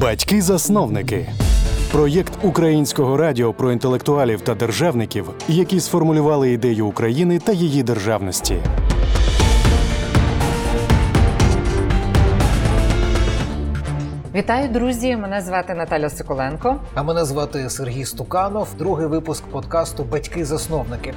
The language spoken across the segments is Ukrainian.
Батьки-засновники. Проєкт українського радіо про інтелектуалів та державників, які сформулювали ідею України та її державності. Вітаю, друзі! Мене звати Наталя Соколенко. А мене звати Сергій Стуканов. Другий випуск подкасту Батьки-засновники.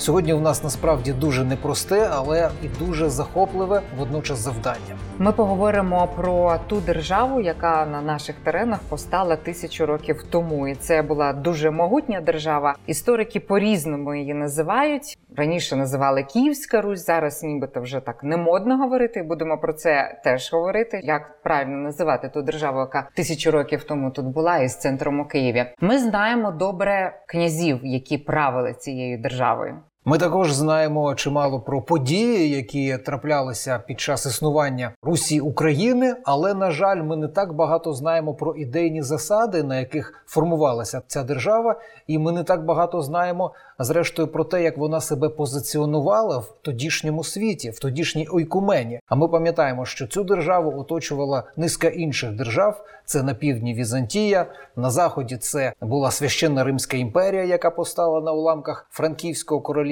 Сьогодні у нас насправді дуже непросте, але і дуже захопливе водночас завдання. Ми поговоримо про ту державу, яка на наших теренах постала тисячу років тому. І це була дуже могутня держава. Історики по-різному її називають. Раніше називали Київська Русь. Зараз нібито вже так не модно говорити. Будемо про це теж говорити. Як правильно називати ту державу, яка тисячу років тому тут була, із центром у Києві. Ми знаємо добре князів, які правили цією державою. Ми також знаємо чимало про події, які траплялися під час існування Русі України, але на жаль, ми не так багато знаємо про ідейні засади, на яких формувалася ця держава, і ми не так багато знаємо зрештою про те, як вона себе позиціонувала в тодішньому світі, в тодішній ойкумені. А ми пам'ятаємо, що цю державу оточувала низка інших держав. Це на півдні Візантія, на заході це була священна Римська імперія, яка постала на уламках Франківського королівства.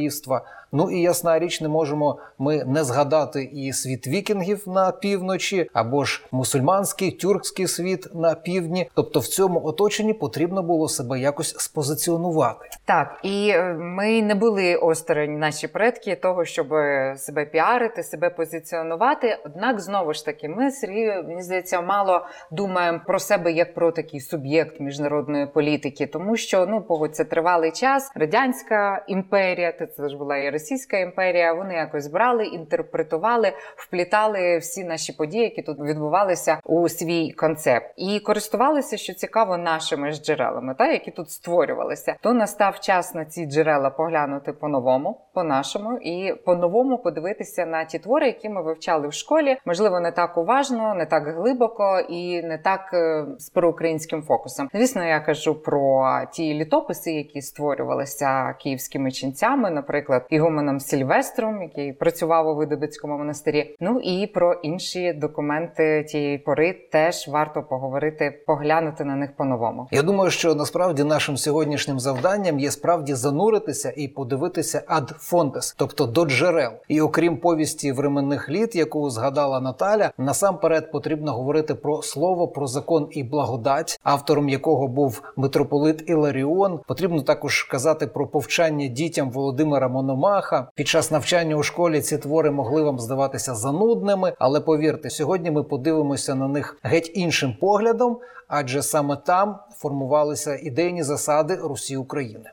Ну і ясна річ, не можемо ми не згадати і світ вікінгів на півночі, або ж мусульманський тюркський світ на півдні. Тобто в цьому оточенні потрібно було себе якось спозиціонувати. Так і е, ми не були осторонь наші предки того, щоб себе піарити, себе позиціонувати. Однак, знову ж таки, ми Сергію, мені здається, мало думаємо про себе як про такий суб'єкт міжнародної політики, тому що ну погодься тривалий час. Радянська імперія, це ж була і Російська імперія. Вони якось брали, інтерпретували, вплітали всі наші події, які тут відбувалися у свій концепт, і користувалися, що цікаво, нашими ж джерелами, та які тут створювалися. То настав час на ці джерела поглянути по-новому, по-нашому, і по-новому подивитися на ті твори, які ми вивчали в школі. Можливо, не так уважно, не так глибоко і не так е, з проукраїнським фокусом. Звісно, я кажу про ті літописи, які створювалися київськими ченцями, наприклад, Ігуменом Сільвестром, який працював у Видобицькому монастирі. Ну і про інші документи тієї пори теж варто поговорити, поглянути на них по-новому. Я думаю, що насправді нашим сьогоднішнім завданням є справді зануритися і подивитися ад фонтес, тобто до джерел. І окрім повісті временних літ, яку згадала Наталя, насамперед потрібно говорити про слово, про закон і благодать, автором якого був митрополит Іларіон. Потрібно також казати про повчання дітям Володимира Мономаха. Під час навчання у школі ці твори могли вам здаватися занудними, але повірте, сьогодні ми подивимося на них геть іншим поглядом, адже саме там формувалися ідейні засади Русі України.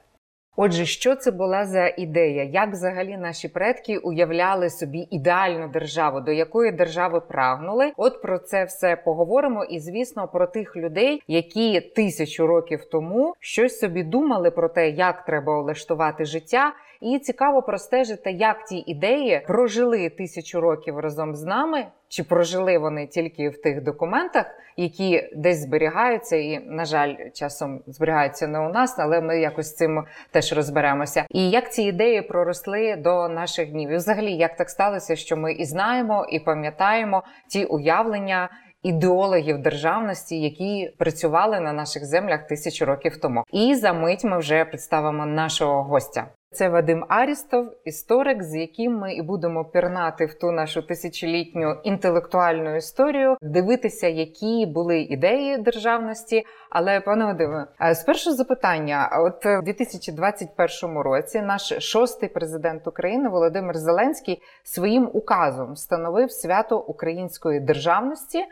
Отже, що це була за ідея? Як взагалі наші предки уявляли собі ідеальну державу, до якої держави прагнули? От про це все поговоримо. І звісно, про тих людей, які тисячу років тому щось собі думали про те, як треба улаштувати життя. І цікаво простежити, як ті ідеї прожили тисячу років разом з нами, чи прожили вони тільки в тих документах, які десь зберігаються, і на жаль, часом зберігаються не у нас, але ми якось з цим теж розберемося. І як ці ідеї проросли до наших днів, і взагалі як так сталося, що ми і знаємо, і пам'ятаємо ті уявлення. Ідеологів державності, які працювали на наших землях тисячу років тому, і за мить ми вже представимо нашого гостя. Це Вадим Арістов, історик, з яким ми і будемо пірнати в ту нашу тисячолітню інтелектуальну історію, дивитися, які були ідеї державності. Але пане Вадиме, спершу запитання: от в 2021 році наш шостий президент України Володимир Зеленський своїм указом встановив свято української державності.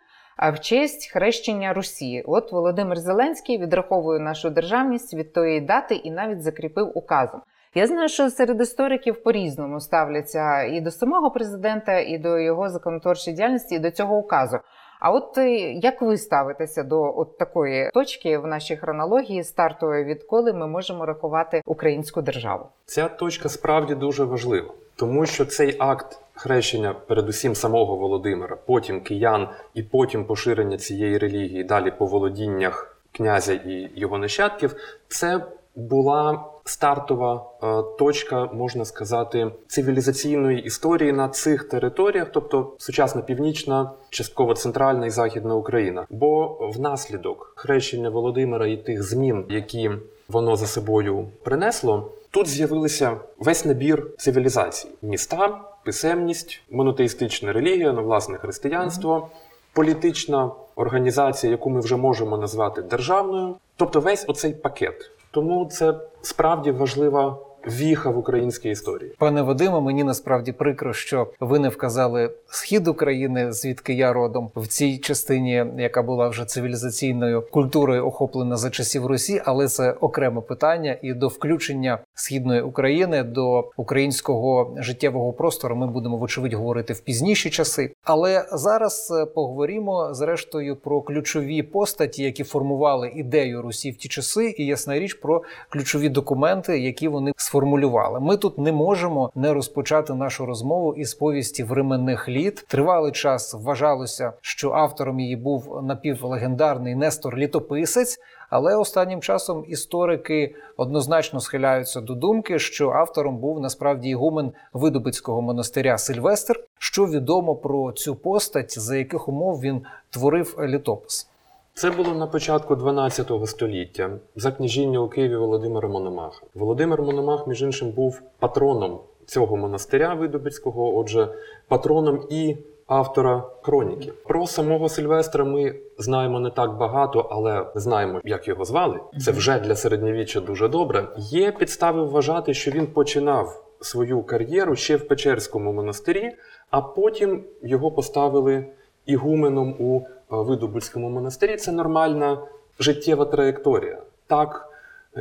В честь хрещення Русі, от Володимир Зеленський відраховує нашу державність від тої дати і навіть закріпив указом. Я знаю, що серед істориків по-різному ставляться і до самого президента, і до його законотворчої діяльності, і до цього указу. А от е, як ви ставитеся до от такої точки в нашій хронології стартової, відколи ми можемо рахувати українську державу? Ця точка справді дуже важлива, тому що цей акт хрещення, передусім самого Володимира, потім киян, і потім поширення цієї релігії далі по володіннях князя і його нащадків, це була стартова е, точка, можна сказати, цивілізаційної історії на цих територіях, тобто сучасна північна, частково центральна і західна Україна. Бо внаслідок хрещення Володимира і тих змін, які воно за собою принесло, тут з'явилися весь набір цивілізацій: міста, писемність, монотеїстична релігія, ну власне християнство, політична організація, яку ми вже можемо назвати державною, тобто весь оцей пакет. Тому це справді важлива віха в українській історії. Пане Вадиме, мені насправді прикро, що ви не вказали схід України, звідки я родом в цій частині, яка була вже цивілізаційною культурою охоплена за часів Русі, але це окреме питання. І до включення східної України до українського життєвого простору ми будемо вочевидь говорити в пізніші часи. Але зараз е, поговоримо зрештою про ключові постаті, які формували ідею Русі в ті часи, і ясна річ про ключові документи, які вони сформулювали. Ми тут не можемо не розпочати нашу розмову із повісті временних літ. Тривалий час вважалося, що автором її був напівлегендарний Нестор Літописець. Але останнім часом історики однозначно схиляються до думки, що автором був насправді ігумен Видобицького монастиря Сильвестр. Що відомо про цю постать, за яких умов він творив літопис. Це було на початку 12 століття за княжіння у Києві Володимира Мономаха. Володимир Мономах, між іншим, був патроном цього монастиря Видобицького, отже, патроном і автора хроніки. Про самого Сильвестра ми знаємо не так багато, але знаємо, як його звали. Це вже для середньовіччя дуже добре. Є підстави вважати, що він починав свою кар'єру ще в Печерському монастирі, а потім його поставили ігуменом у Видобульському монастирі. Це нормальна життєва траєкторія. Так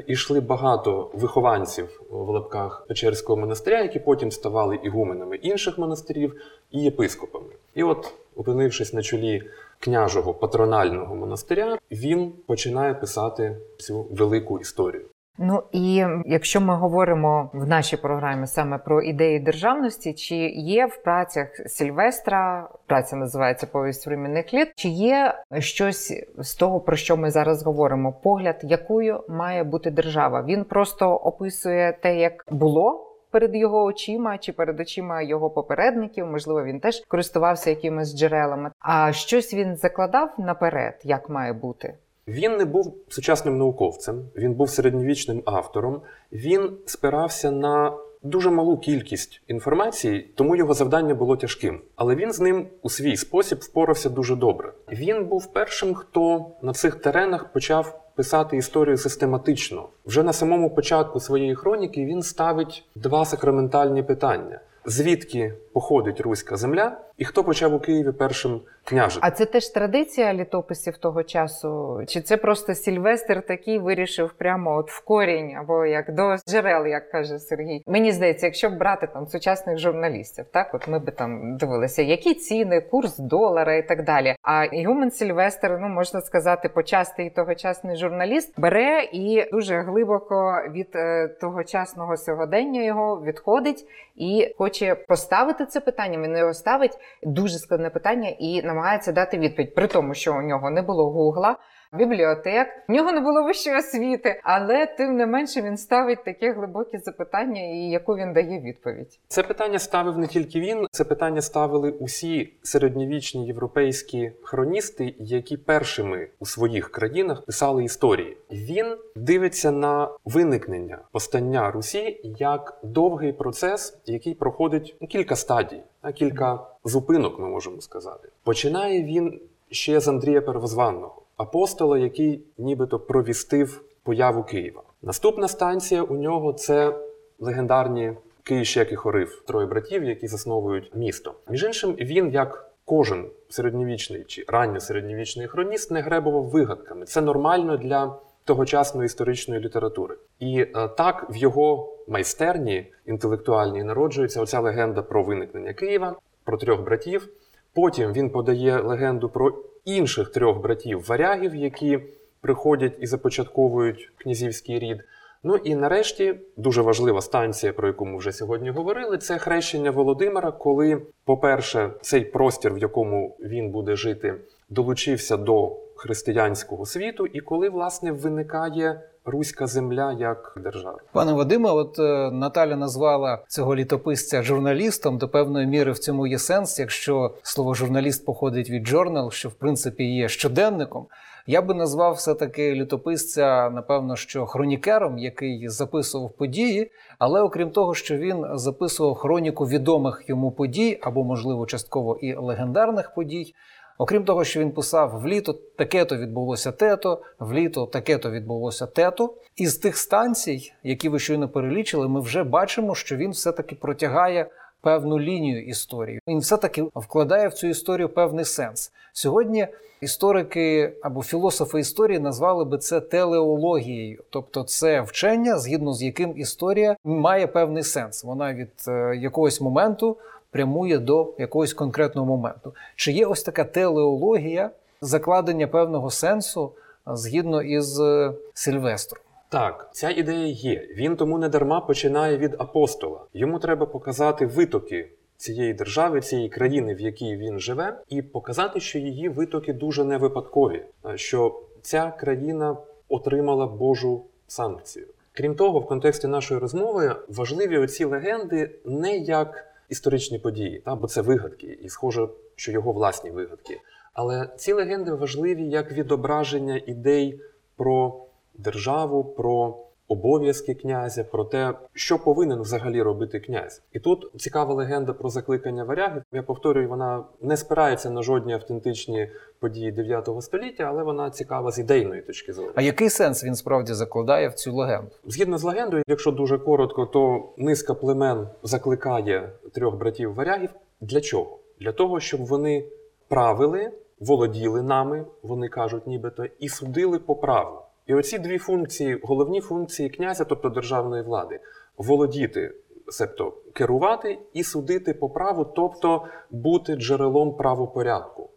ішли багато вихованців в лапках Печерського монастиря, які потім ставали ігуменами інших монастирів і єпископами. І от, опинившись на чолі княжого патронального монастиря, він починає писати цю велику історію. Ну і якщо ми говоримо в нашій програмі саме про ідеї державності, чи є в працях Сільвестра, праця називається Повість временних літ, чи є щось з того, про що ми зараз говоримо? Погляд, якою має бути держава? Він просто описує те, як було. Перед його очима чи перед очима його попередників, можливо, він теж користувався якимись джерелами. А щось він закладав наперед, як має бути. Він не був сучасним науковцем, він був середньовічним автором. Він спирався на дуже малу кількість інформації, тому його завдання було тяжким. Але він з ним у свій спосіб впорався дуже добре. Він був першим, хто на цих теренах почав писати історію систематично. Вже на самому початку своєї хроніки він ставить два сакраментальні питання. Звідки походить руська земля, і хто почав у Києві першим княжити? А це теж традиція літописів того часу? Чи це просто Сільвестр такий вирішив прямо от в корінь, або як до джерел, як каже Сергій? Мені здається, якщо б брати там сучасних журналістів, так от ми би там дивилися, які ціни, курс долара і так далі. А Ігумен Сільвестр, ну можна сказати, почастий тогочасний журналіст бере і дуже глибоко від е, тогочасного сьогодення його відходить і хоче поставити це питання. Він його ставить дуже складне питання і намагається дати відповідь, при тому, що у нього не було гугла. Бібліотек, в нього не було вищої освіти, але тим не менше він ставить таке глибоке запитання, і яку він дає відповідь. Це питання ставив не тільки він, це питання ставили усі середньовічні європейські хроністи, які першими у своїх країнах писали історії. Він дивиться на виникнення постання Русі як довгий процес, який проходить кілька стадій, а кілька зупинок, ми можемо сказати. Починає він ще з Андрія Первозванного апостола, який нібито провістив появу Києва. Наступна станція у нього це легендарні Київщек і Хорив, троє братів, які засновують місто. Між іншим, він як кожен середньовічний чи ранньосередньовічний хроніст не гребував вигадками. Це нормально для тогочасної історичної літератури. І е, так в його майстерні інтелектуальній народжується оця легенда про виникнення Києва, про трьох братів. Потім він подає легенду про інших трьох братів варягів, які приходять і започатковують князівський рід. Ну і нарешті дуже важлива станція, про яку ми вже сьогодні говорили, це хрещення Володимира, коли, по-перше, цей простір, в якому він буде жити, долучився до християнського світу, і коли власне виникає руська земля як держава. Пане Вадиме, от е, Наталя назвала цього літописця журналістом. До певної міри в цьому є сенс, якщо слово журналіст походить від журнал, що в принципі є щоденником. Я би назвав все-таки літописця, напевно, що хронікером, який записував події, але окрім того, що він записував хроніку відомих йому подій або, можливо, частково і легендарних подій. Окрім того, що він писав в літо таке-то відбулося тето, в літо таке-то відбулося тето. Із тих станцій, які ви щойно перелічили, ми вже бачимо, що він все-таки протягає певну лінію історії. Він все-таки вкладає в цю історію певний сенс. Сьогодні історики або філософи історії назвали би це телеологією, тобто це вчення, згідно з яким історія має певний сенс. Вона від е, якогось моменту прямує до якогось конкретного моменту. Чи є ось така телеологія закладення певного сенсу згідно із е, Сильвестром? Так, ця ідея є. Він тому не дарма починає від апостола. Йому треба показати витоки цієї держави, цієї країни, в якій він живе, і показати, що її витоки дуже не випадкові, що ця країна отримала Божу санкцію. Крім того, в контексті нашої розмови важливі оці легенди не як історичні події, та, бо це вигадки, і схоже, що його власні вигадки. Але ці легенди важливі як відображення ідей про державу, про обов'язки князя, про те, що повинен взагалі робити князь. І тут цікава легенда про закликання варягів. Я повторюю, вона не спирається на жодні автентичні події 9 століття, але вона цікава з ідейної точки зору. А який сенс він справді закладає в цю легенду? Згідно з легендою, якщо дуже коротко, то низка племен закликає трьох братів варягів. Для чого? Для того, щоб вони правили, володіли нами, вони кажуть, нібито, і судили по праву. І оці дві функції, головні функції князя, тобто державної влади, володіти, себто керувати і судити по праву, тобто бути джерелом правопорядку.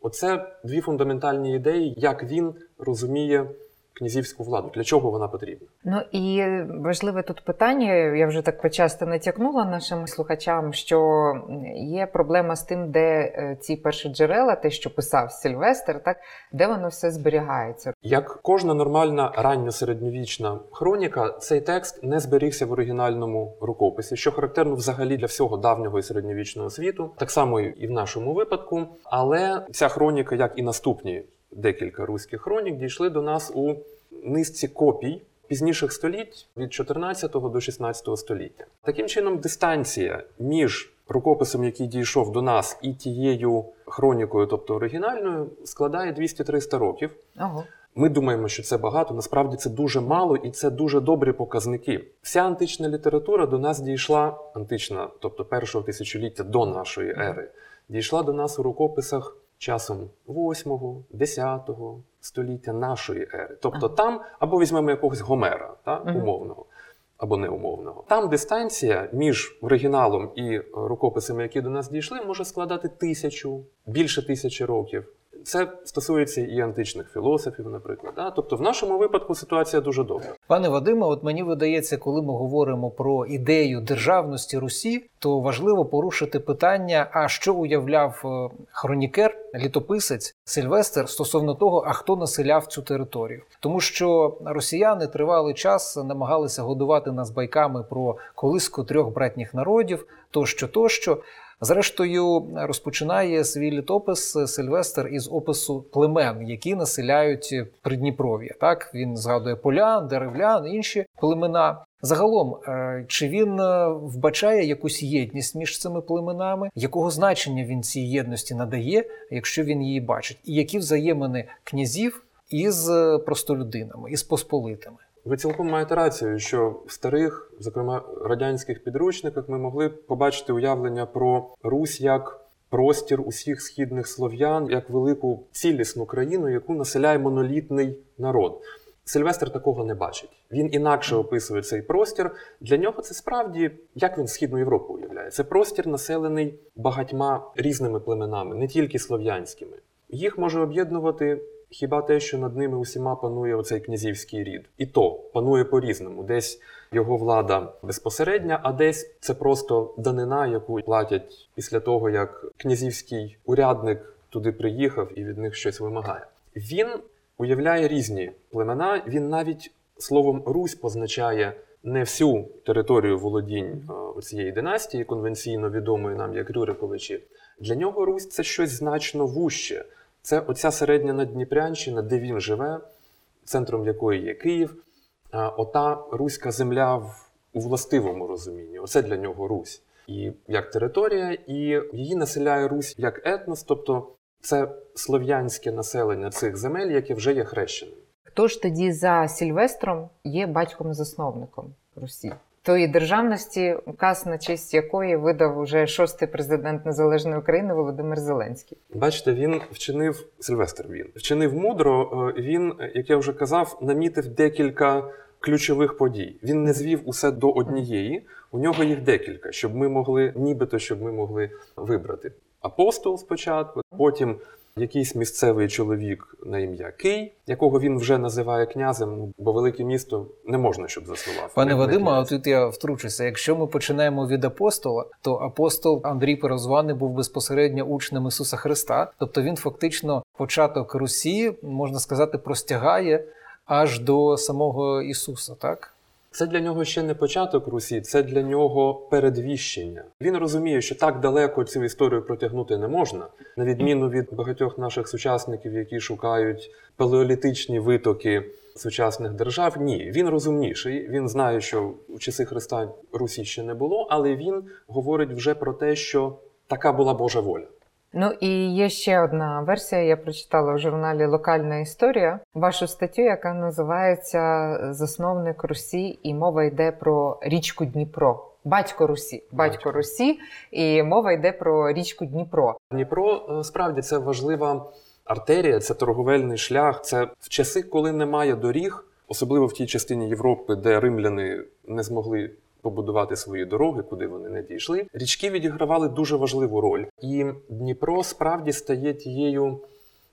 Оце дві фундаментальні ідеї, як він розуміє князівську владу. Для чого вона потрібна? Ну і важливе тут питання. Я вже так почасто натякнула нашим слухачам, що є проблема з тим, де е, ці перші джерела, те, що писав Сильвестр, так де воно все зберігається. Як кожна нормальна ранньосередньовічна хроніка, цей текст не зберігся в оригінальному рукописі, що характерно взагалі для всього давнього і середньовічного світу, так само і в нашому випадку. Але ця хроніка, як і наступні декілька руських хронік дійшли до нас у низці копій пізніших століть від 14 до 16 століття. Таким чином, дистанція між рукописом, який дійшов до нас, і тією хронікою, тобто оригінальною, складає 200-300 років. Ого. Ми думаємо, що це багато. Насправді це дуже мало і це дуже добрі показники. Вся антична література до нас дійшла, антична, тобто першого тисячоліття до нашої ери, дійшла до нас у рукописах часом 8, 10 століття нашої ери. Тобто ага. там або візьмемо якогось Гомера, та, умовного. Або неумовного. Там дистанція між оригіналом і рукописами, які до нас дійшли, може складати тисячу, більше тисячі років. Це стосується і античних філософів, наприклад. Да? Тобто, в нашому випадку ситуація дуже добра. Пане Вадиме, от мені видається, коли ми говоримо про ідею державності Русі, то важливо порушити питання: а що уявляв е, хронікер, літописець Сильвестр стосовно того, а хто населяв цю територію, тому що росіяни тривалий час намагалися годувати нас байками про колиску трьох братніх народів, тощо, тощо. Зрештою, розпочинає свій літопис Сильвестр із опису племен, які населяють Придніпров'я. Так він згадує полян, деревлян, інші племена. Загалом, е, чи він е, вбачає якусь єдність між цими племенами, якого значення він цій єдності надає, якщо він її бачить, і які взаємини князів із е, простолюдинами, із посполитими? Ви цілком маєте рацію, що в старих, зокрема радянських підручниках, ми могли побачити уявлення про Русь як простір усіх східних слов'ян, як велику цілісну країну, яку населяє монолітний народ. Сильвестр такого не бачить. Він інакше описує цей простір. Для нього це справді як він східну Європу уявляє. Це простір, населений багатьма різними племенами, не тільки слов'янськими. Їх може об'єднувати Хіба те, що над ними усіма панує оцей князівський рід, і то панує по-різному. Десь його влада безпосередня, а десь це просто данина, яку платять після того, як князівський урядник туди приїхав і від них щось вимагає. Він уявляє різні племена. Він навіть словом Русь позначає не всю територію володінь е, цієї династії, конвенційно відомої нам як Рюриковичі. Для нього Русь це щось значно вуще. Це оця середня Наддніпрянщина, де він живе, центром якої є Київ. Ота руська земля в у властивому розумінні. Оце для нього Русь. І як територія, і її населяє Русь як етнос, тобто це слов'янське населення цих земель, яке вже є хрещеним. Хто ж тоді за Сільвестром є батьком-засновником Русі? Тої державності, указ на честь якої видав уже шостий президент Незалежної України Володимир Зеленський. Бачите, він вчинив Сильвестр. Він вчинив мудро. Е, він, як я вже казав, намітив декілька ключових подій. Він не звів усе до однієї. У нього їх декілька, щоб ми могли, нібито щоб ми могли вибрати апостол спочатку, потім якийсь місцевий чоловік на ім'я Кий, якого він вже називає князем, ну, бо велике місто не можна, щоб заснував. Пане Вадиме, а тут я втручуся. Якщо ми починаємо від апостола, то апостол Андрій Перозваний був безпосередньо учнем Ісуса Христа, тобто він фактично початок Русі, можна сказати, простягає аж до самого Ісуса, так? Це для нього ще не початок Русі, це для нього передвіщення. Він розуміє, що так далеко цю історію протягнути не можна, на відміну від багатьох наших сучасників, які шукають палеолітичні витоки сучасних держав. Ні, він розумніший. Він знає, що в часи Христа Русі ще не було, але він говорить вже про те, що така була Божа воля. Ну і є ще одна версія. Я прочитала в журналі Локальна історія вашу статтю, яка називається Засновник Русі, і мова йде про річку Дніпро. Батько Русі, батько Русі, і мова йде про річку Дніпро. Дніпро е, справді це важлива артерія, це торговельний шлях. Це в часи, коли немає доріг, особливо в тій частині Європи, де римляни не змогли побудувати свої дороги, куди вони не дійшли. Річки відігравали дуже важливу роль, і Дніпро справді стає тією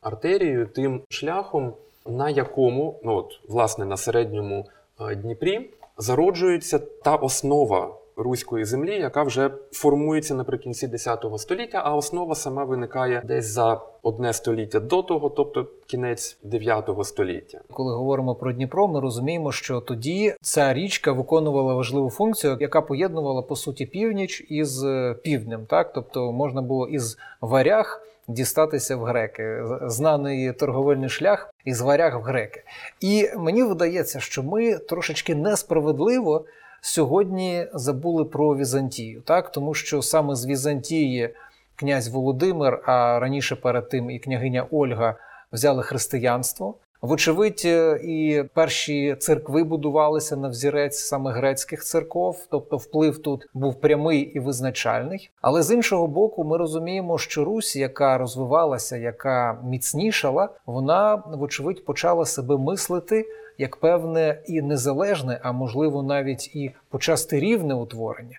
артерією, тим шляхом, на якому, ну от власне на середньому е, Дніпрі, зароджується та основа руської землі, яка вже формується наприкінці X століття, а основа сама виникає десь за одне століття до того, тобто кінець 9 століття. Коли говоримо про Дніпро, ми розуміємо, що тоді ця річка виконувала важливу функцію, яка поєднувала по суті північ із е, півднем. Так, тобто можна було із варяг. Дістатися в греки, знаний торговельний шлях із варяг в греки. І мені видається, що ми трошечки несправедливо сьогодні забули про Візантію, так тому що саме з Візантії князь Володимир, а раніше перед тим і княгиня Ольга взяли християнство. Вочевидь, е, і перші церкви будувалися на взірець саме грецьких церков, тобто вплив тут був прямий і визначальний. Але з іншого боку, ми розуміємо, що Русь, яка розвивалася, яка міцнішала, вона вочевидь почала себе мислити як певне і незалежне, а можливо навіть і почасти рівне утворення.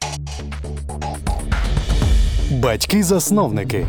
Батьки-засновники.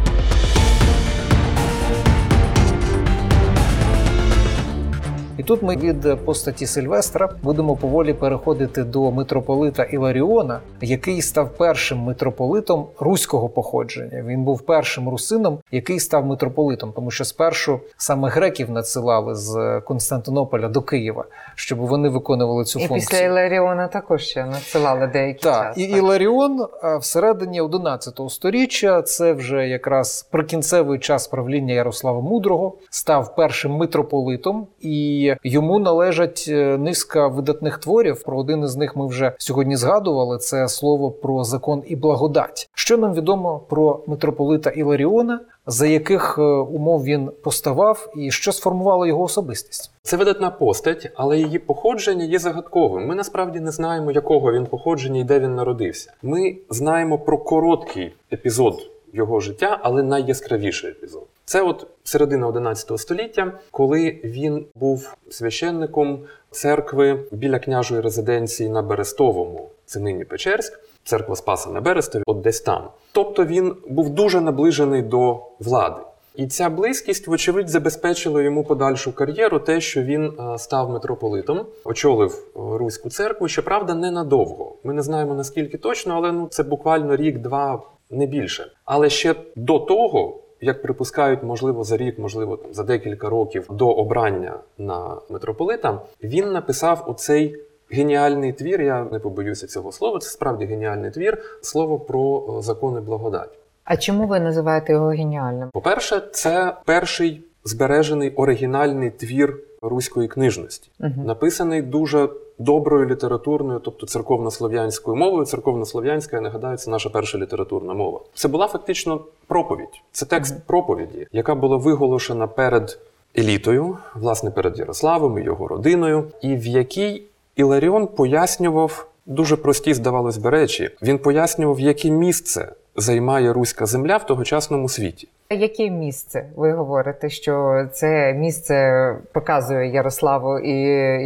І тут ми від постаті Сильвестра будемо поволі переходити до митрополита Іларіона, який став першим митрополитом руського походження. Він був першим русином, який став митрополитом, тому що спершу саме греків надсилали з Константинополя до Києва, щоб вони виконували цю і функцію. Після Іларіона також ще надсилали деякі так, час. І Іларіон всередині 11 століття, це вже якраз прикінцевий час правління Ярослава Мудрого, став першим митрополитом і йому належать е, низка видатних творів. Про один із них ми вже сьогодні згадували. Це слово про закон і благодать. Що нам відомо про митрополита Іларіона, за яких е, умов він поставав, і що сформувало його особистість? Це видатна постать, але її походження є загадковим. Ми насправді не знаємо, якого він походження і де він народився. Ми знаємо про короткий епізод його життя, але найяскравіший епізод. Це от середина 11 століття, коли він був священником церкви біля княжої резиденції на Берестовому, це нині Печерськ, церква Спаса на Берестові, от десь там. Тобто він був дуже наближений до влади. І ця близькість, вочевидь, забезпечила йому подальшу кар'єру, те, що він е, став митрополитом, очолив е, руську церкву. Щоправда, ненадовго. Ми не знаємо наскільки точно, але ну це буквально рік-два, не більше. Але ще до того як припускають, можливо, за рік, можливо, там за декілька років до обрання на митрополита, він написав оцей геніальний твір. Я не побоюся цього слова. Це справді геніальний твір. Слово про е, закони благодать. А чому ви називаєте його геніальним? По-перше, це перший збережений оригінальний твір руської книжності, Угу. написаний дуже доброю літературною, тобто церковнослов'янською мовою. Церковнослов'янська, я нагадаю, це наша перша літературна мова. Це була фактично проповідь. Це текст Мгм. проповіді, яка була виголошена перед елітою, власне, перед Ярославом і його родиною, і в якій Іларіон пояснював дуже прості, здавалось би, речі. Він пояснював, яке місце займає руська земля в тогочасному світі. Яке місце? Ви говорите, що це місце показує Ярославу і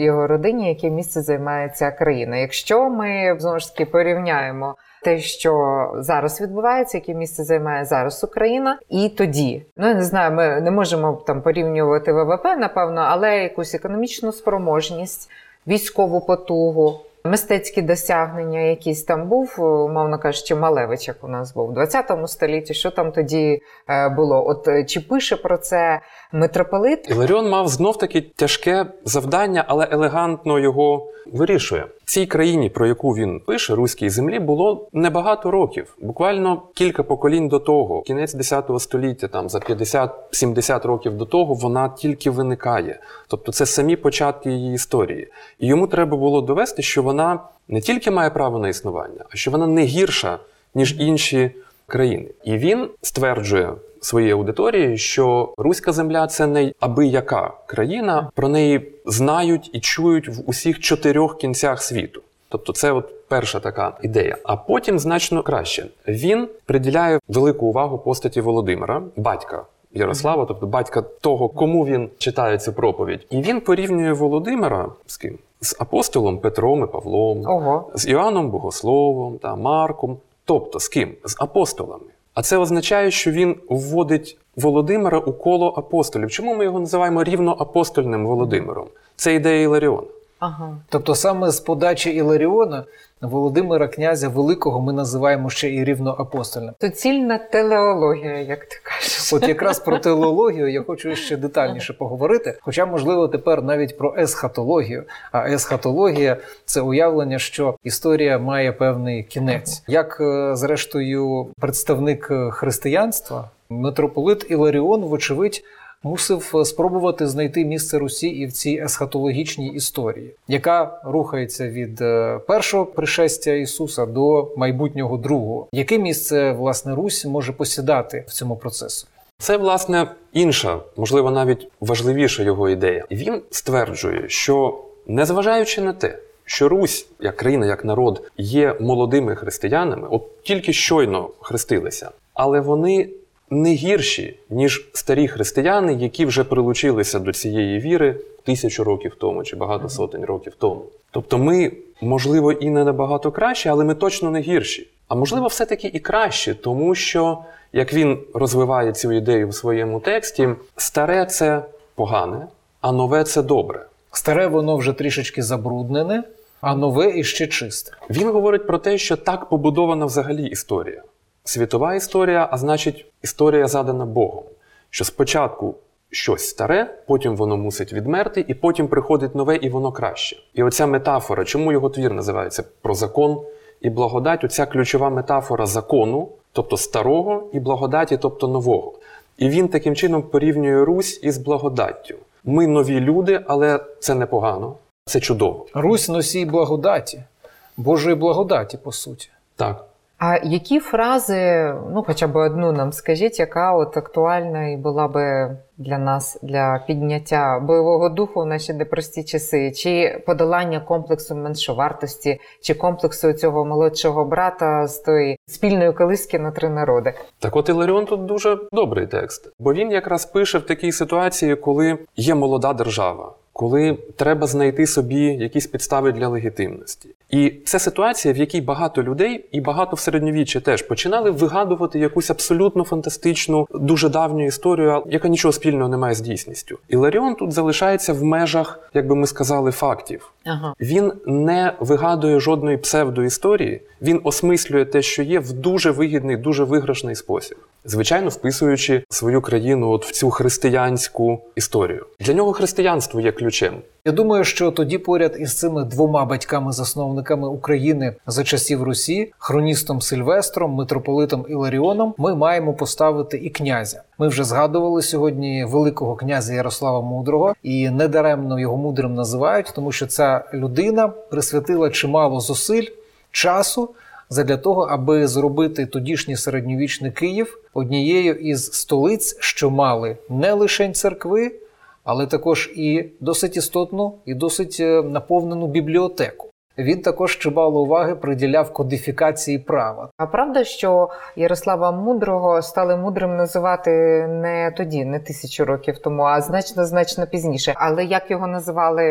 його родині, яке місце займає ця країна. Якщо ми знову ж таки порівняємо те, що зараз відбувається, яке місце займає зараз Україна, і тоді, ну я не знаю, ми не можемо там порівнювати ВВП, напевно, але якусь економічну спроможність, військову потугу. Мистецькі досягнення, якісь там був, умовно кажучи, Малевич, як у нас був у 20 столітті. Що там тоді е, було? От е, чи пише про це митрополит? Іларіон мав знов таки тяжке завдання, але елегантно його вирішує. Цій країні, про яку він пише, руській землі, було небагато років, буквально кілька поколінь до того, кінець 10 століття, там за 50-70 років до того, вона тільки виникає. Тобто це самі початки її історії. І йому треба було довести, що вона не тільки має право на існування, а що вона не гірша, ніж інші країни. І він стверджує своїй аудиторії, що руська земля це не аби яка країна, про неї знають і чують в усіх чотирьох кінцях світу. Тобто, це от перша така ідея. А потім значно краще. Він приділяє велику увагу постаті Володимира, батька. Ярослава, тобто батька того, кому він читає цю проповідь, і він порівнює Володимира з ким? З апостолом Петром і Павлом, Ого, з Іоанном Богословом та Марком, тобто з ким? З апостолами. А це означає, що він вводить Володимира у коло апостолів. Чому ми його називаємо рівноапостольним Володимиром? Це ідея Іларіона. Ага. Тобто саме з подачі Іларіона Володимира князя Великого ми називаємо ще і рівноапостольним. Суцільна телеологія, як ти кажеш. От якраз про телеологію я хочу ще детальніше поговорити. Хоча, можливо, тепер навіть про есхатологію. А есхатологія це уявлення, що історія має певний кінець. Як, е, зрештою, представник е, християнства, митрополит Іларіон, вочевидь. Мусив е, спробувати знайти місце Русі і в цій есхатологічній історії, яка рухається від е, першого пришестя Ісуса до майбутнього другого. Яке місце власне Русь може посідати в цьому процесі? Це, власне, інша, можливо, навіть важливіша його ідея. Він стверджує, що незважаючи на те, що Русь, як країна, як народ, є молодими християнами, от тільки щойно хрестилися, але вони не гірші, ніж старі християни, які вже прилучилися до цієї віри тисячу років тому чи багато сотень років тому. Тобто, ми, можливо, і не набагато краще, але ми точно не гірші. А можливо, все-таки і краще, тому що, як він розвиває цю ідею в своєму тексті, старе це погане, а нове це добре. Старе воно вже трішечки забруднене, а нове іще чисте. Він говорить про те, що так побудована взагалі історія. Світова історія, а значить, історія задана Богом. Що спочатку щось старе, потім воно мусить відмерти, і потім приходить нове, і воно краще. І оця метафора, чому його твір називається про закон і благодать, оця ключова метафора закону, тобто старого, і благодаті, тобто нового. І він таким чином порівнює Русь із благодаттю. Ми нові люди, але це непогано, це чудово. Русь носій благодаті, Божої благодаті, по суті. Так. А які фрази, ну хоча б одну нам скажіть, яка от актуальна і була би для нас для підняття бойового духу в наші непрості часи, чи подолання комплексу меншовартості, чи комплексу цього молодшого брата з тої спільної колиски на три народи? Так от Іларіон тут дуже добрий текст, бо він якраз пише в такій ситуації, коли є молода держава, коли треба знайти собі якісь підстави для легітимності. І це ситуація, в якій багато людей, і багато в середньовіччі теж починали вигадувати якусь абсолютно фантастичну, дуже давню історію, яка нічого спільного не має з дійсністю. Іларіон тут залишається в межах, як би ми сказали, фактів. Ага. Він не вигадує жодної псевдоісторії, він осмислює те, що є, в дуже вигідний, дуже виграшний спосіб. звичайно вписуючи свою країну от в цю християнську історію. Для нього християнство є ключем. Я думаю, що тоді поряд із цими двома батьками-засновниками України за часів Русі, хроністом Сильвестром, митрополитом Іларіоном, ми маємо поставити і князя. Ми вже згадували сьогодні великого князя Ярослава Мудрого, і недаремно його мудрим називають, тому що ця людина присвятила чимало зусиль часу задля того, аби зробити тодішній середньовічний Київ однією із столиць, що мали не лише церкви, але також і досить істотну і досить е, наповнену бібліотеку. Він також чимало уваги приділяв кодифікації права. А правда, що Ярослава Мудрого стали мудрим називати не тоді, не тисячу років тому, а значно значно пізніше. Але як його називали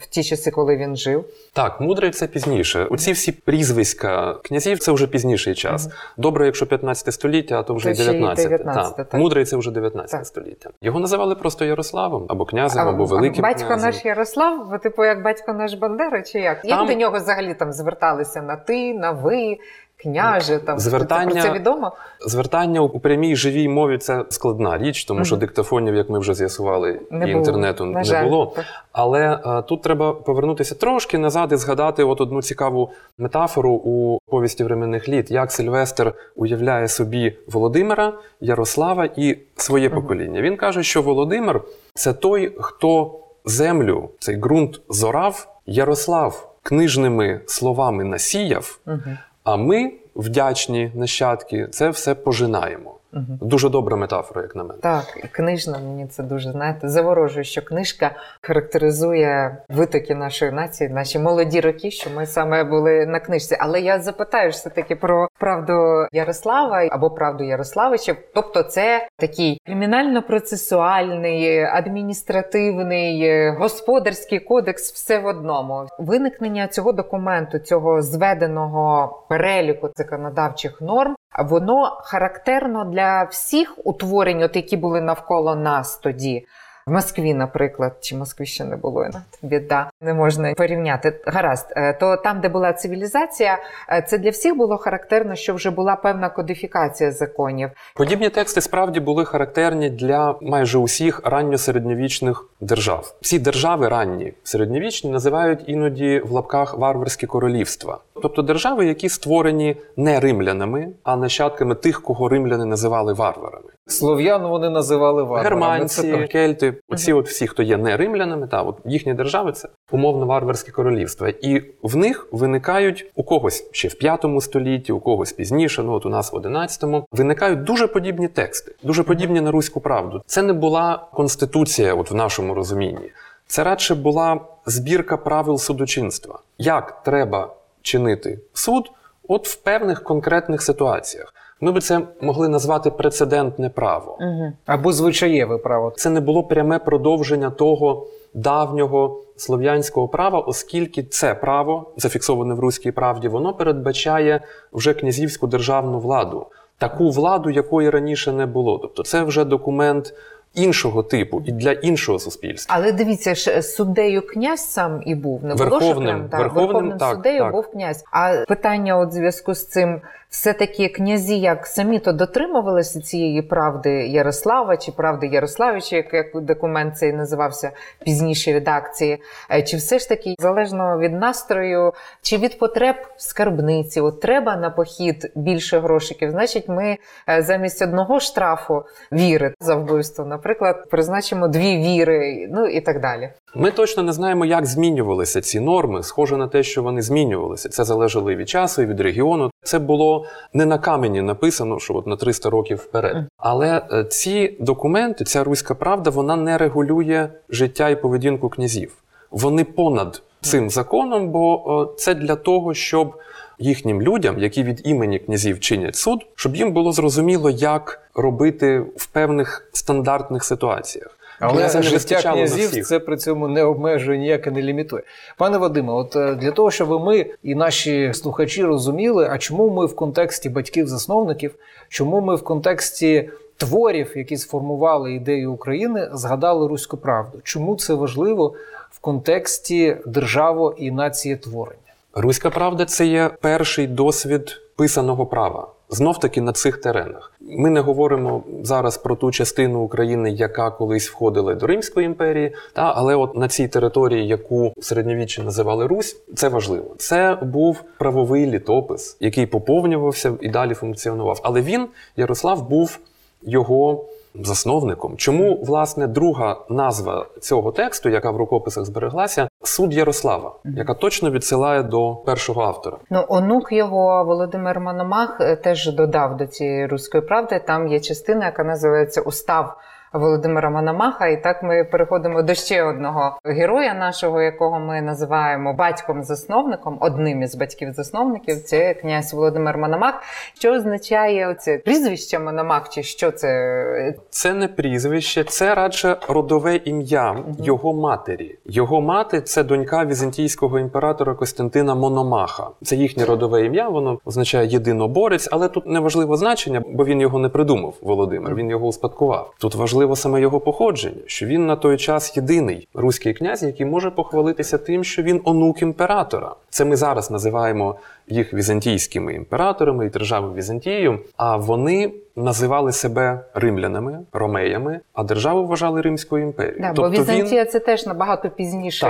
в ті часи, коли він жив? Так, мудрий це пізніше. Оці всі прізвиська князів це вже пізніший час. Добре, якщо 15 століття, а то вже й 19. 19, так. так. Мудрий це вже 19 Так. століття. Його називали просто Ярославом або князем, А, або великим батько князем. наш Ярослав, ви, типу, як батько наш Бандера, чи як? Там- Як до нього взагалі там зверталися на ти, на ви, княже? Там Звертання- про це відомо? Звертання у прямій живій мові це складна річ, тому що диктофонів, як ми вже з'ясували, Не і було. інтернету На не жаль. було. Але е, тут треба повернутися трошки назад і згадати от одну цікаву метафору у повісті временних літ, як Сильвестр уявляє собі Володимира, Ярослава і своє Мгм. покоління. Він каже, що Володимир це той, хто землю, цей ґрунт зорав, Ярослав книжними словами насіяв, Угу. а ми, вдячні нащадки, це все пожинаємо. Угу. Дуже добра метафора, як на мене. Так, і книжна мені це дуже знаєте заворожує, що книжка характеризує витоки нашої нації, наші молоді роки, що ми саме були на книжці. Але я запитаю все таки про правду Ярослава або правду Ярославича. Тобто, це такий кримінально-процесуальний, адміністративний, господарський кодекс, все в одному. Виникнення цього документу, цього зведеного переліку законодавчих норм. Воно характерно для всіх утворень, от які були навколо нас тоді. В Москві, наприклад, чи Москві ще не було біда, не можна порівняти. Гаразд, Е, то там, де була цивілізація, е, це для всіх було характерно, що вже була певна кодифікація законів. Подібні тексти справді були характерні для майже усіх ранньосередньовічних держав. Всі держави ранні середньовічні називають іноді в лапках варварські королівства, тобто держави, які створені не римлянами, а нащадками тих, кого римляни називали варварами. Слов'ян вони називали варварами. Германці, кельти, оці от всі, хто є не римлянами, та от їхні держави це умовно варварські королівства. І в них виникають у когось ще в п'ятому столітті, у когось пізніше, ну от у нас в одинадцятому, виникають дуже подібні тексти, дуже подібні на руську правду. Це не була конституція, от в нашому розумінні. Це радше була збірка правил судочинства. Як треба чинити суд, от в певних конкретних ситуаціях. Ми би це могли назвати прецедентне право. Угу. Або звичаєве право. Це не було пряме продовження того давнього слов'янського права, оскільки це право, зафіксоване в руській правді, воно передбачає вже князівську державну владу, таку владу, якої раніше не було. Тобто, це вже документ іншого типу і для іншого суспільства. Але дивіться ж, суддею князь сам і був. Не було що Верховним, прям, так, верховним, верховним так, суддею так. був князь. А питання, от зв'язку з цим, все-таки князі як самі то дотримувалися цієї правди Ярослава чи правди Ярославича, як, документ цей називався в пізнішій редакції. Е, Чи все ж таки залежно від настрою, чи від потреб скарбниці? От треба на похід більше грошиків. Значить, ми е, замість одного штрафу віри за вбивство, наприклад, призначимо дві віри, ну і так далі. Ми точно не знаємо, як змінювалися ці норми. Схоже на те, що вони змінювалися. Це залежало і від часу, і від регіону. Це було не на камені написано, що от на 300 років вперед. Але е, ці документи, ця руська правда, вона не регулює життя і поведінку князів. Вони понад цим законом, бо е, це для того, щоб їхнім людям, які від імені князів чинять суд, щоб їм було зрозуміло, як робити в певних стандартних ситуаціях. Але Це життя князів це при цьому не обмежує ніяк і не лімітує. Пане Вадиме, от е, для того, щоб ми і наші слухачі розуміли, а чому ми в контексті батьків-засновників, чому ми в контексті творів, які сформували ідею України, згадали руську правду? Чому це важливо в контексті державо і націєтворення? Руська правда це є перший досвід писаного права. Знов таки на цих теренах. Ми не говоримо зараз про ту частину України, яка колись входила до Римської імперії, та але от на цій території, яку в середньовіччі називали Русь, це важливо. Це був правовий літопис, який поповнювався і далі функціонував. Але він, Ярослав, був його засновником. Чому власне друга назва цього тексту, яка в рукописах збереглася, суд Ярослава, яка точно відсилає до першого автора? Ну, онук його Володимир Мономах е, теж додав до цієї руської правди. Там є частина, яка називається Устав. Володимира Мономаха, і так ми переходимо до ще одного героя нашого, якого ми називаємо батьком-засновником, одним із батьків-засновників. Це князь Володимир Мономах. Що означає оце прізвище Мономах? Чи що це? Це не прізвище, це радше родове ім'я його матері. Його мати це донька візантійського імператора Костянтина Мономаха. Це їхнє родове ім'я. Воно означає єдиноборець, але тут не важливо значення, бо він його не придумав. Володимир. Він його успадкував. Тут важливо саме його походження, що він на той час єдиний руський князь, який може похвалитися тим, що він онук імператора. Це ми зараз називаємо їх візантійськими імператорами і державою Візантією. А вони називали себе римлянами, ромеями, а державу вважали Римською імперією. Да, бо Візантія він... це теж набагато пізніше,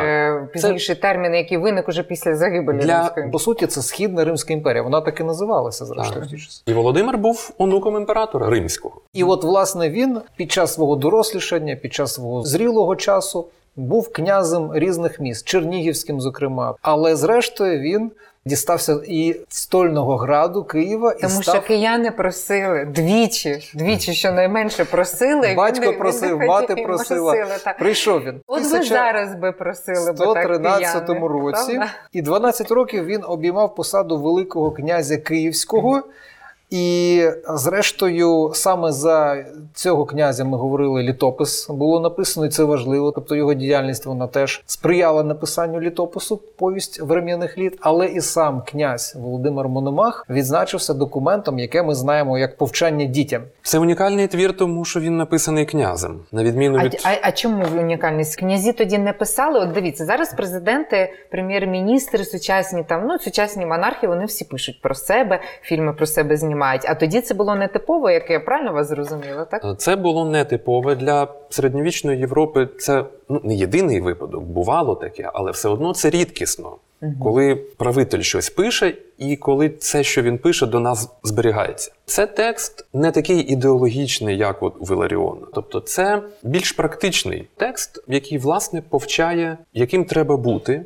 Так. Це- термін, який виник уже після загибелі Для- Римської. По суті, це Східна Римська імперія. Вона так і називалася, зрештою. І Володимир був онуком імператора римського. І от, власне, він під час свого дорослішання, під час свого зрілого часу був князем різних міст, Чернігівським, зокрема. Але зрештою він дістався і стольного граду Києва і Тому став що кияни просили двічі, двічі щонайменше просили. Батько він просив, він хотів, мати просила. так. Прийшов він. От ви зараз би просили б так 113 кияни, році, правда? і 12 років він обіймав посаду Великого князя Київського. І зрештою, саме за цього князя ми говорили, літопис було написано, і це важливо. Тобто його діяльність вона теж сприяла написанню літопису, повість врем'яних літ. Але і сам князь Володимир Мономах відзначився документом, яке ми знаємо як повчання дітям. Це унікальний твір, тому що він написаний князем, на відміну А, від а, а чому унікальність? Князі тоді не писали. От дивіться, зараз президенти, прем'єр-міністри, сучасні там, ну сучасні монархи, вони всі пишуть про себе, фільми про себе знімають. А тоді це було не типово, як я правильно вас зрозуміла, так? Це було нетипове для середньовічної Європи. Це ну не єдиний випадок, бувало таке, але все одно це рідкісно. Коли правитель щось пише, і коли це, що він пише, до нас зберігається. Це текст не такий ідеологічний, як от у Виларіона. Тобто, це більш практичний текст, який власне повчає, яким треба бути,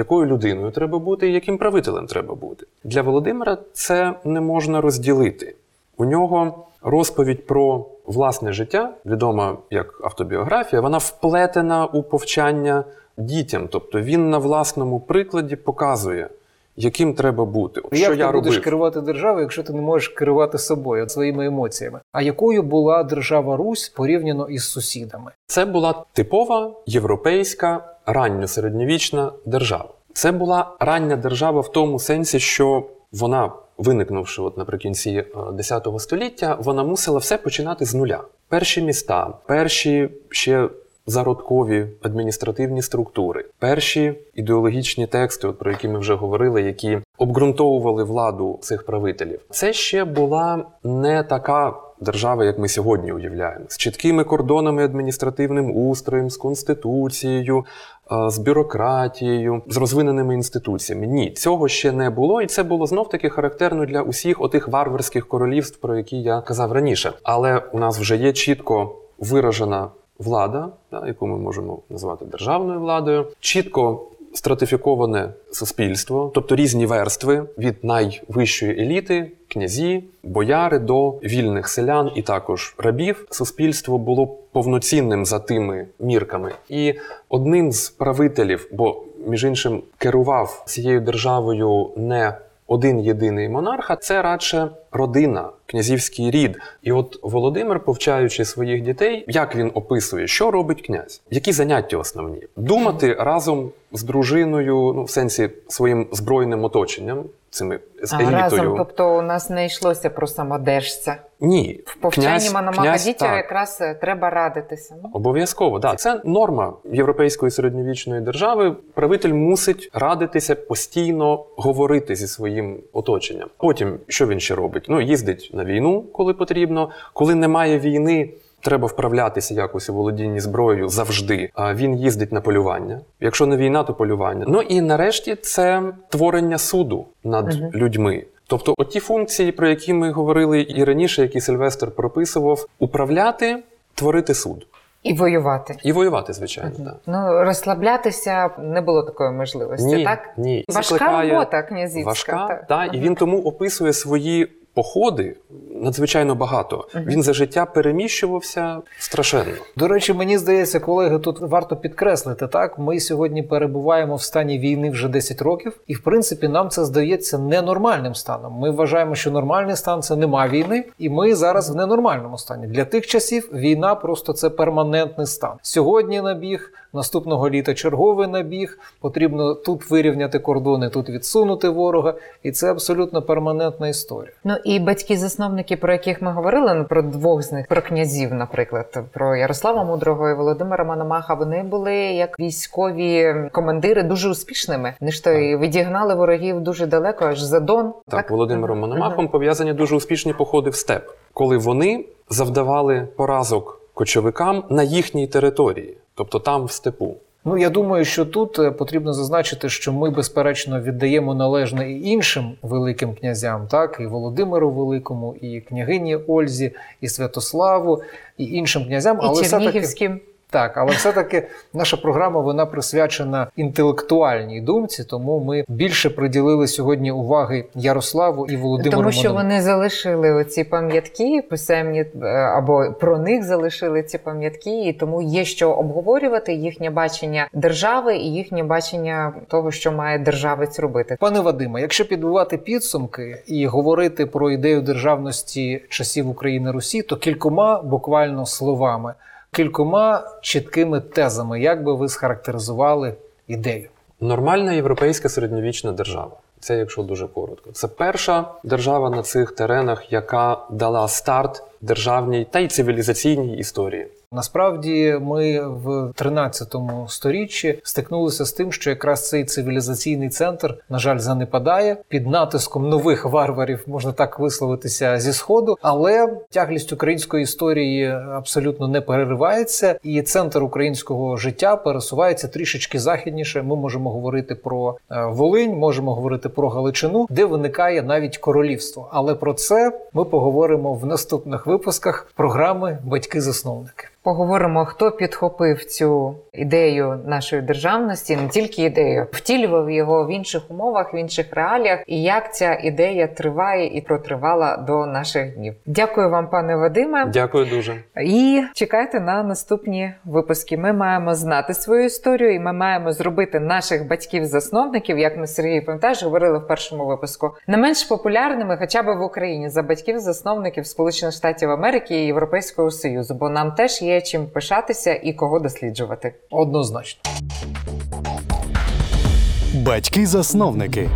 якою людиною треба бути, і яким правителем треба бути. Для Володимира це не можна розділити. У нього розповідь про власне життя, відома як автобіографія, вона вплетена у повчання дітям. Тобто він на власному прикладі показує, яким треба бути. Як що ти я будеш робив. керувати державою, якщо ти не можеш керувати собою, своїми емоціями? А якою була держава Русь порівняно із сусідами? Це була типова європейська ранньосередньовічна держава. Це була рання держава в тому сенсі, що вона, виникнувши от наприкінці е, X століття, вона мусила все починати з нуля. Перші міста, перші ще зародкові адміністративні структури, перші ідеологічні тексти, от про які ми вже говорили, які обґрунтовували владу цих правителів. Це ще була не така держава, як ми сьогодні уявляємо, з чіткими кордонами адміністративним устроєм, з конституцією, е, з бюрократією, з розвиненими інституціями. Ні, цього ще не було, і це було знов таки характерно для усіх отих варварських королівств, про які я казав раніше. Але у нас вже є чітко виражена влада, да, яку ми можемо назвати державною владою, чітко стратифіковане суспільство, тобто різні верстви від найвищої еліти, князі, бояри до вільних селян і також рабів. Суспільство було повноцінним за тими мірками. І одним з правителів, бо між іншим керував цією державою не один єдиний монарх, а це радше родина князівський рід. І от Володимир, повчаючи своїх дітей, як він описує, що робить князь, які заняття основні, думати разом з дружиною, ну в сенсі своїм збройним оточенням, цими з А, елітою. разом, тобто у нас не йшлося про самодержця. Ні, В повчанні дітям якраз е, треба радитися. Ну, Обов'язково, да. Це норма європейської середньовічної держави. Правитель мусить радитися постійно говорити зі своїм оточенням. Потім що він ще робить? Ну їздить на війну, коли потрібно. Коли немає війни. Треба вправлятися якось у володінні зброєю завжди. А він їздить на полювання. Якщо не війна, то полювання. Ну і нарешті це творення суду над Мгм. людьми. Тобто, оті функції, про які ми говорили і раніше, які Сильвестр прописував, управляти, творити суд. і воювати. І воювати, звичайно, Мгм. так. Ну розслаблятися не було такої можливості, Ні, так? ні. Важка Закликає- робота князівська. Важка, так. та, і він тому описує свої походи надзвичайно багато. Він за життя переміщувався страшенно. До речі, мені здається, колеги, тут варто підкреслити так. Ми сьогодні перебуваємо в стані війни вже 10 років, і в принципі нам це здається ненормальним станом. Ми вважаємо, що нормальний стан це нема війни, і ми зараз в ненормальному стані. Для тих часів війна просто це перманентний стан. Сьогодні набіг, наступного літа черговий набіг. Потрібно тут вирівняти кордони, тут відсунути ворога, і це абсолютно перманентна історія. Ну і батьки-засновники, про яких ми говорили, ну про двох з них, про князів, наприклад, про Ярослава Мудрого і Володимира Мономаха, вони були як військові командири дуже успішними. Вони ж то і відігнали ворогів дуже далеко, аж за Дон. Так, Володимиром Мгм. Мономахом пов'язані дуже успішні походи в степ, коли вони завдавали поразок кочовикам на їхній території, тобто там в степу. Ну я думаю, що тут е, потрібно зазначити, що ми безперечно віддаємо належне і іншим великим князям, так і Володимиру Великому, і княгині Ользі, і Святославу, і іншим князям. І але все таки Чернігівським. Так, але все-таки наша програма вона присвячена інтелектуальній думці, тому ми більше приділили сьогодні уваги Ярославу і Володимиру. Тому що вони залишили оці пам'ятки писемні е, або про них залишили ці пам'ятки, і тому є що обговорювати їхнє бачення держави і їхнє бачення того, що має державець робити. Пане Вадиме, якщо підбивати підсумки і говорити про ідею державності часів України Русі, то кількома буквально словами, кількома чіткими тезами, як би ви схарактеризували ідею? Нормальна європейська середньовічна держава. Це якщо дуже коротко. Це перша держава на цих теренах, яка дала старт державній та й цивілізаційній історії. Насправді ми в 13 сторіччі стикнулися з тим, що якраз цей цивілізаційний центр, на жаль, занепадає під натиском нових варварів, можна так висловитися зі сходу, але тяглість української історії абсолютно не переривається, і центр українського життя пересувається трішечки західніше. Ми можемо говорити про е, Волинь, можемо говорити про Галичину, де виникає навіть королівство. Але про це ми поговоримо в наступних випусках програми Батьки-засновники. Поговоримо, хто підхопив цю ідею нашої державності, не тільки ідею, втілював його в інших умовах, в інших реаліях, і як ця ідея триває і протривала до наших днів. Дякую вам, пане Вадиме. Дякую дуже. І чекайте на наступні випуски. Ми маємо знати свою історію, і ми маємо зробити наших батьків-засновників, як ми з Сергієм пам'ятаєш, говорили в першому випуску, не менш популярними, хоча б в Україні за батьків-засновників Сполучених Штатів Америки і Європейського Союзу, бо нам теж є чим пишатися і кого досліджувати. Однозначно. Батьки-засновники